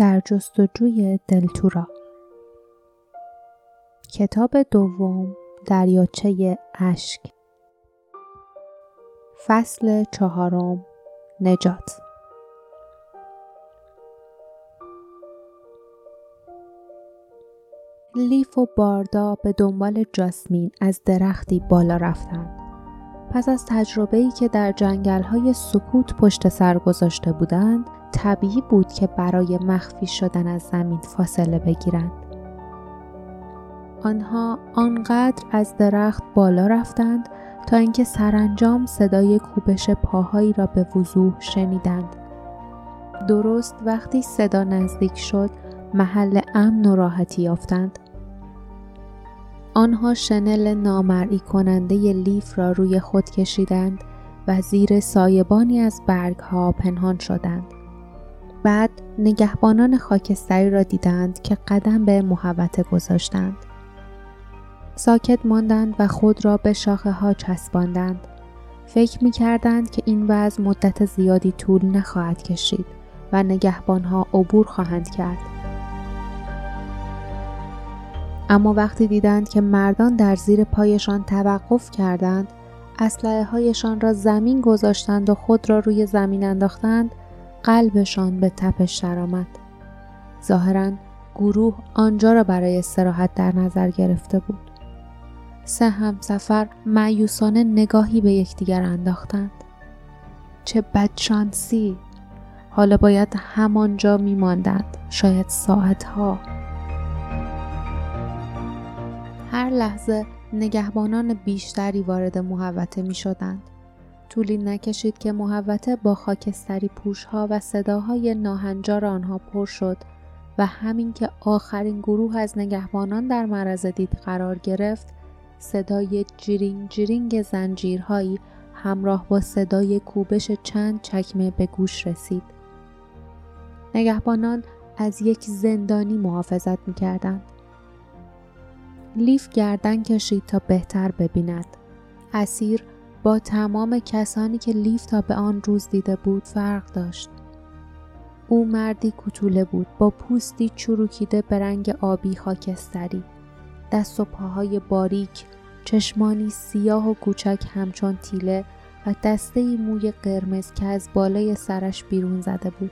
در جستجوی دلتورا. کتاب دوم دریاچه اشک. فصل چهارم نجات. لیف و باردا به دنبال جاسمین از درختی بالا رفتند. پس از تجربه‌ای که در جنگل‌های سکوت پشت سر گذاشته بودند، طبیعی بود که برای مخفی شدن از زمین فاصله بگیرند. آنها آنقدر از درخت بالا رفتند تا اینکه سرانجام صدای کوبش پاهایی را به وضوح شنیدند. درست وقتی صدا نزدیک شد، محل امن و راحتی یافتند. آنها شنل نامرئی کننده لیف را روی خود کشیدند و زیر سایبانی از برگ ها پنهان شدند. بعد نگهبانان خاکستری را دیدند که قدم به محوته گذاشتند. ساکت ماندند و خود را به شاخه ها چسباندند. فکر می کردند که این وضع مدت زیادی طول نخواهد کشید و نگهبان ها عبور خواهند کرد. اما وقتی دیدند که مردان در زیر پایشان توقف کردند اسلحه هایشان را زمین گذاشتند و خود را روی زمین انداختند قلبشان به تپش درآمد. ظاهرا گروه آنجا را برای استراحت در نظر گرفته بود. سه همسفر معیوسانه نگاهی به یکدیگر انداختند. چه بدشانسی! حالا باید همانجا میماندند شاید ساعتها. هر لحظه نگهبانان بیشتری وارد محوطه می شدند. طولی نکشید که محوطه با خاکستری پوشها و صداهای ناهنجار آنها پر شد و همین که آخرین گروه از نگهبانان در معرض دید قرار گرفت صدای جیرینگ جیرینگ زنجیرهایی همراه با صدای کوبش چند چکمه به گوش رسید. نگهبانان از یک زندانی محافظت می کردند. لیف گردن کشید تا بهتر ببیند. اسیر با تمام کسانی که لیف تا به آن روز دیده بود فرق داشت. او مردی کوتوله بود با پوستی چروکیده به رنگ آبی خاکستری. دست و پاهای باریک، چشمانی سیاه و کوچک همچون تیله و دسته موی قرمز که از بالای سرش بیرون زده بود.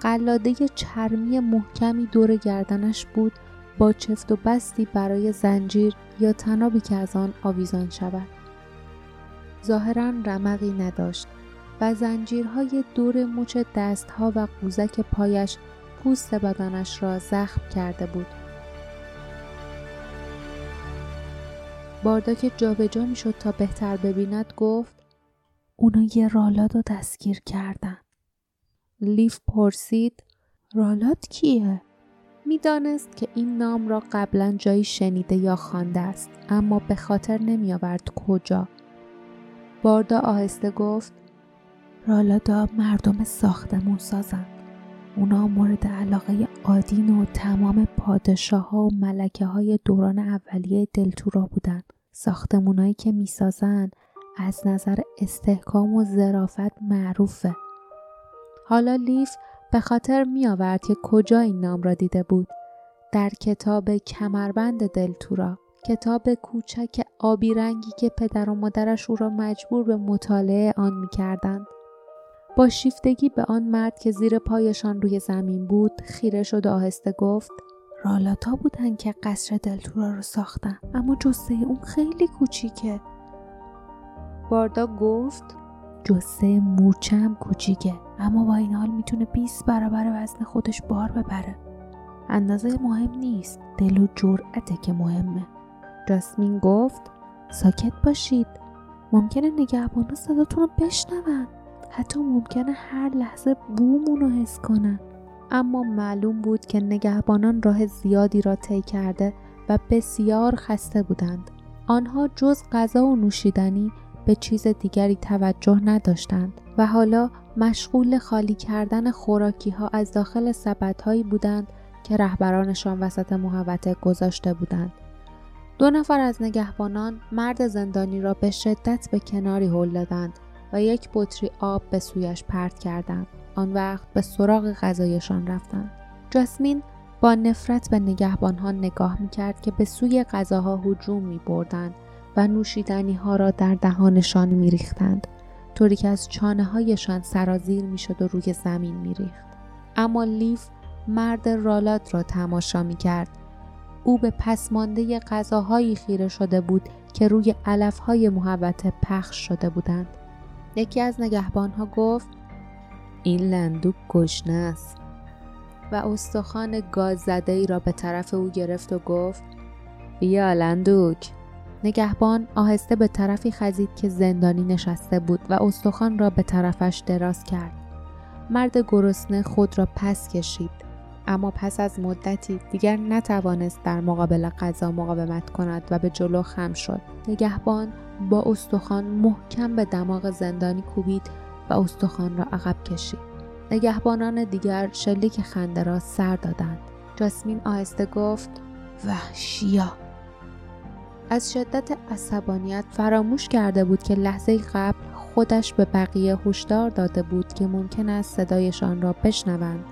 قلاده چرمی محکمی دور گردنش بود با چفت و بستی برای زنجیر یا تنابی که از آن آویزان شود. ظاهرا رمقی نداشت و زنجیرهای دور مچ دستها و قوزک پایش پوست بدنش را زخم کرده بود. باردا که جابجا می‌شد تا بهتر ببیند گفت اونا یه رالاد رو دستگیر کردن. لیف پرسید رالاد کیه؟ می‌دانست که این نام را قبلا جایی شنیده یا خوانده است اما به خاطر نمی آورد کجا. باردا آهسته گفت رالادا مردم ساختمون سازند. اونا مورد علاقه آدین و تمام پادشاه ها و ملکه های دوران اولیه دلتورا بودند. ساختمونایی که می‌سازن از نظر استحکام و ظرافت معروفه. حالا لیف به خاطر می آورد که کجا این نام را دیده بود. در کتاب کمربند دلتورا کتاب کوچک آبی رنگی که پدر و مادرش او را مجبور به مطالعه آن می کردند. با شیفتگی به آن مرد که زیر پایشان روی زمین بود خیره شد و آهسته گفت رالاتا بودن که قصر دلتورا رو ساختن اما جسه اون خیلی کوچیکه باردا گفت جسه مورچم کوچیکه اما با این حال می‌تونه 20 برابر وزن خودش بار ببره. اندازه مهم نیست دل و جرأته که مهمه. جاسمین گفت ساکت باشید. ممکنه نگهبانا صداتون رو بشنون. حتی ممکنه هر لحظه بومون رو حس کنن. اما معلوم بود که نگهبانان راه زیادی را طی کرده و بسیار خسته بودند. آنها جز غذا و نوشیدنی به چیز دیگری توجه نداشتند و حالا مشغول خالی کردن خوراکی ها از داخل سبد هایی بودند که رهبرانشان وسط محوطه گذاشته بودند. دو نفر از نگهبانان مرد زندانی را به شدت به کناری هل دادند و یک بطری آب به سویش پرت کردند. آن وقت به سراغ غذایشان رفتند جاسمین با نفرت به نگهبانها نگاه می‌کرد که به سوی غذاها هجوم می بردند و نوشیدنی ها را در دهانشان می ریختند. طوری که از چانه هایشان سرازیر می شد و روی زمین می ریخت. اما لیف مرد رالات را تماشا می کرد. او به پسمانده غذاهایی خیره شده بود که روی علف های محبت پخش شده بودند. یکی از نگهبانها گفت این لندوک گشنه است و استخوان گاز زده ای را به طرف او گرفت و گفت بیا لندوک نگهبان آهسته به طرفی خزید که زندانی نشسته بود و استخوان را به طرفش دراز کرد. مرد گرسنه خود را پس کشید. اما پس از مدتی دیگر نتوانست در مقابل غذا مقاومت کند و به جلو خم شد. نگهبان با استخوان محکم به دماغ زندانی کوبید و استخوان را عقب کشید. نگهبانان دیگر شلیک خنده را سر دادند. جاسمین آهسته گفت وحشیا از شدت عصبانیت فراموش کرده بود که لحظه قبل خودش به بقیه هشدار داده بود که ممکن است صدایشان را بشنوند.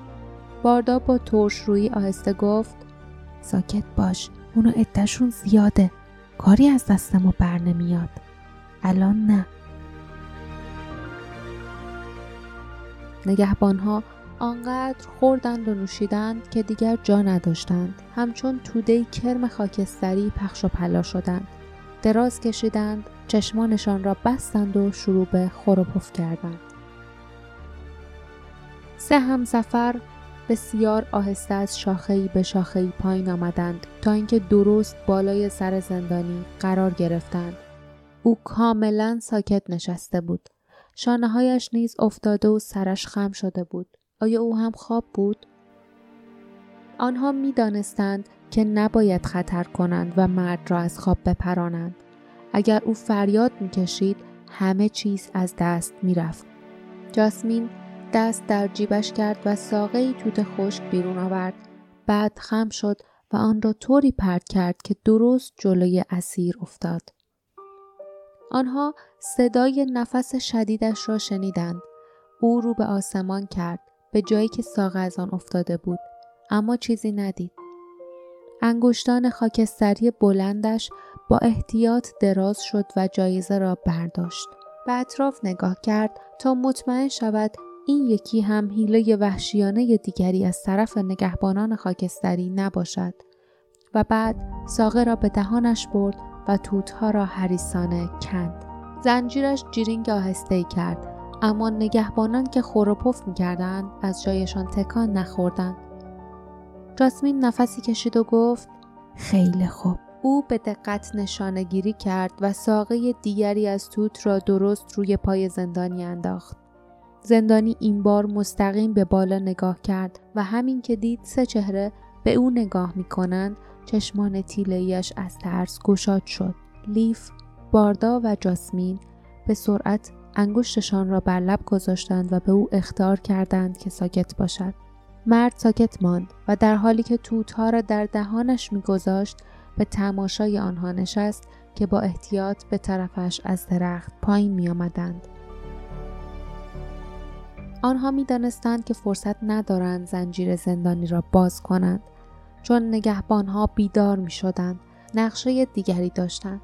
باردا با ترش روی آهسته گفت ساکت باش اونا عدهشون زیاده. کاری از دست ما بر نمیاد الان نه. نگهبانها آنقدر خوردند و نوشیدند که دیگر جا نداشتند. همچون توده کرم خاکستری پخش و پلا شدند. دراز کشیدند چشمانشان را بستند و شروع به خور و پف کردند. سه همسفر بسیار آهسته از شاخهای به شاخهای پایین آمدند تا اینکه درست بالای سر زندانی قرار گرفتند. او کاملا ساکت نشسته بود. شانه هایش نیز افتاده و سرش خم شده بود. آیا او هم خواب بود؟ آنها می دانستند که نباید خطر کنند و مرد را از خواب بپرانند. اگر او فریاد می کشید همه چیز از دست می رفت. جاسمین دست در جیبش کرد و ساقه توت خشک بیرون آورد. بعد خم شد و آن را طوری پرت کرد که درست جلوی اسیر افتاد. آنها صدای نفس شدیدش را شنیدند. او رو به آسمان کرد به جایی که ساق از آن افتاده بود اما چیزی ندید. انگشتان خاکستری بلندش با احتیاط دراز شد و جایزه را برداشت. به اطراف نگاه کرد تا مطمئن شود این یکی هم حیله وحشیانه دیگری از طرف نگهبانان خاکستری نباشد و بعد ساقه را به دهانش برد و توتها را حریسانه کند. زنجیرش جیرینگ آهسته کرد اما نگهبانان که خور و پف می‌کردند از جایشان تکان نخوردند. جاسمین نفسی کشید و گفت خیلی خوب. او به دقت نشانه گیری کرد و ساقه دیگری از توت را درست روی پای زندانی انداخت. زندانی این بار مستقیم به بالا نگاه کرد و همین که دید سه چهره به او نگاه می کنند چشمان تیلهیش از ترس گشاد شد. لیف، باردا و جاسمین به سرعت انگشتشان را بر لب گذاشتند و به او اختار کردند که ساکت باشد. مرد ساکت ماند و در حالی که توتها را در دهانش میگذاشت به تماشای آنها نشست که با احتیاط به طرفش از درخت پایین می آمدند. آنها می دانستند که فرصت ندارند زنجیر زندانی را باز کنند چون نگهبانها بیدار می شدند. نقشه دیگری داشتند.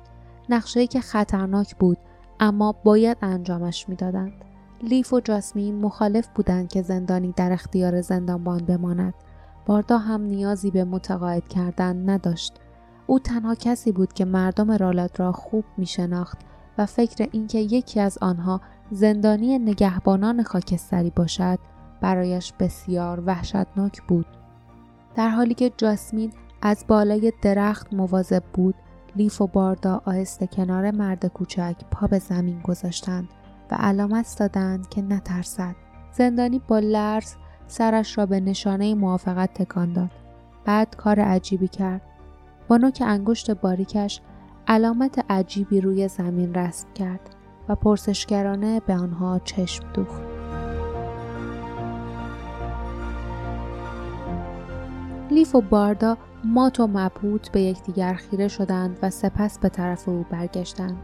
نقشه که خطرناک بود اما باید انجامش می‌دادند. لیف و جاسمین مخالف بودند که زندانی در اختیار زندانبان بماند. باردا هم نیازی به متقاعد کردن نداشت. او تنها کسی بود که مردم رالت را خوب می شناخت و فکر اینکه یکی از آنها زندانی نگهبانان خاکستری باشد برایش بسیار وحشتناک بود. در حالی که جاسمین از بالای درخت مواظب بود لیف و باردا آهسته کنار مرد کوچک پا به زمین گذاشتند و علامت دادند که نترسد. زندانی با لرز سرش را به نشانه موافقت تکان داد. بعد کار عجیبی کرد. با نوک انگشت باریکش علامت عجیبی روی زمین رسم کرد و پرسشگرانه به آنها چشم دوخت. لیف و باردا مات و مبهوت به یکدیگر خیره شدند و سپس به طرف او برگشتند.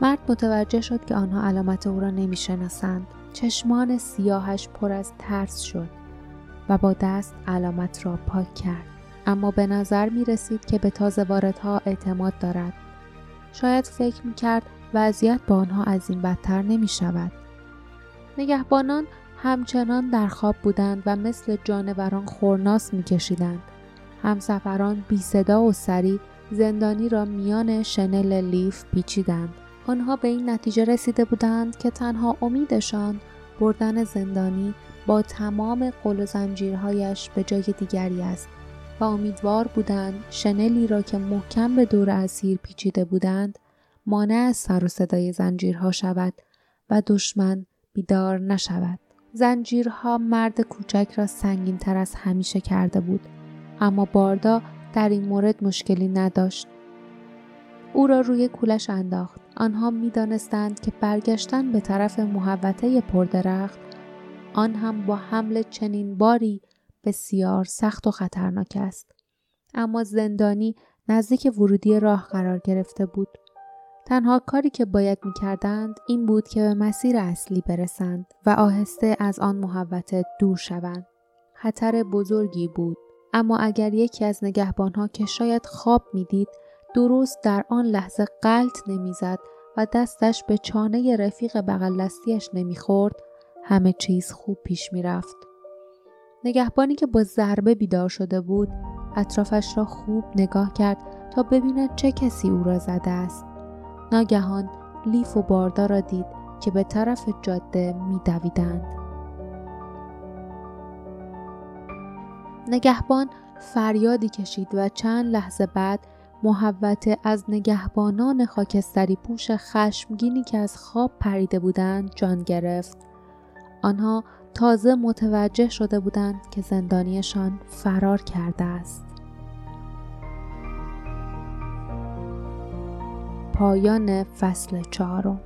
مرد متوجه شد که آنها علامت او را نمی‌شناسند چشمان سیاهش پر از ترس شد و با دست علامت را پاک کرد اما به نظر می رسید که به تازه واردها اعتماد دارد شاید فکر می کرد وضعیت با آنها از این بدتر نمی شود نگهبانان همچنان در خواب بودند و مثل جانوران خورناس می کشیدند. همسفران بی صدا و سری زندانی را میان شنل لیف پیچیدند. آنها به این نتیجه رسیده بودند که تنها امیدشان بردن زندانی با تمام قل و زنجیرهایش به جای دیگری است و امیدوار بودند شنلی را که محکم به دور اسیر پیچیده بودند مانع از سر و صدای زنجیرها شود و دشمن بیدار نشود. زنجیرها مرد کوچک را سنگین تر از همیشه کرده بود اما باردا در این مورد مشکلی نداشت. او را روی کولش انداخت. آنها می دانستند که برگشتن به طرف محوطه پردرخت آن هم با حمل چنین باری بسیار سخت و خطرناک است. اما زندانی نزدیک ورودی راه قرار گرفته بود. تنها کاری که باید می کردند این بود که به مسیر اصلی برسند و آهسته از آن محوطه دور شوند. خطر بزرگی بود اما اگر یکی از نگهبانها که شاید خواب می‌دید درست در آن لحظه قلط نمی‌زد و دستش به چانه رفیق بغل دستیش نمی‌خورد همه چیز خوب پیش می‌رفت. نگهبانی که با ضربه بیدار شده بود اطرافش را خوب نگاه کرد تا ببیند چه کسی او را زده است. ناگهان لیف و باردا را دید که به طرف جاده میدویدند. نگهبان فریادی کشید و چند لحظه بعد محوته از نگهبانان خاکستری پوش خشمگینی که از خواب پریده بودند جان گرفت. آنها تازه متوجه شده بودند که زندانیشان فرار کرده است. پایان فصل چهارم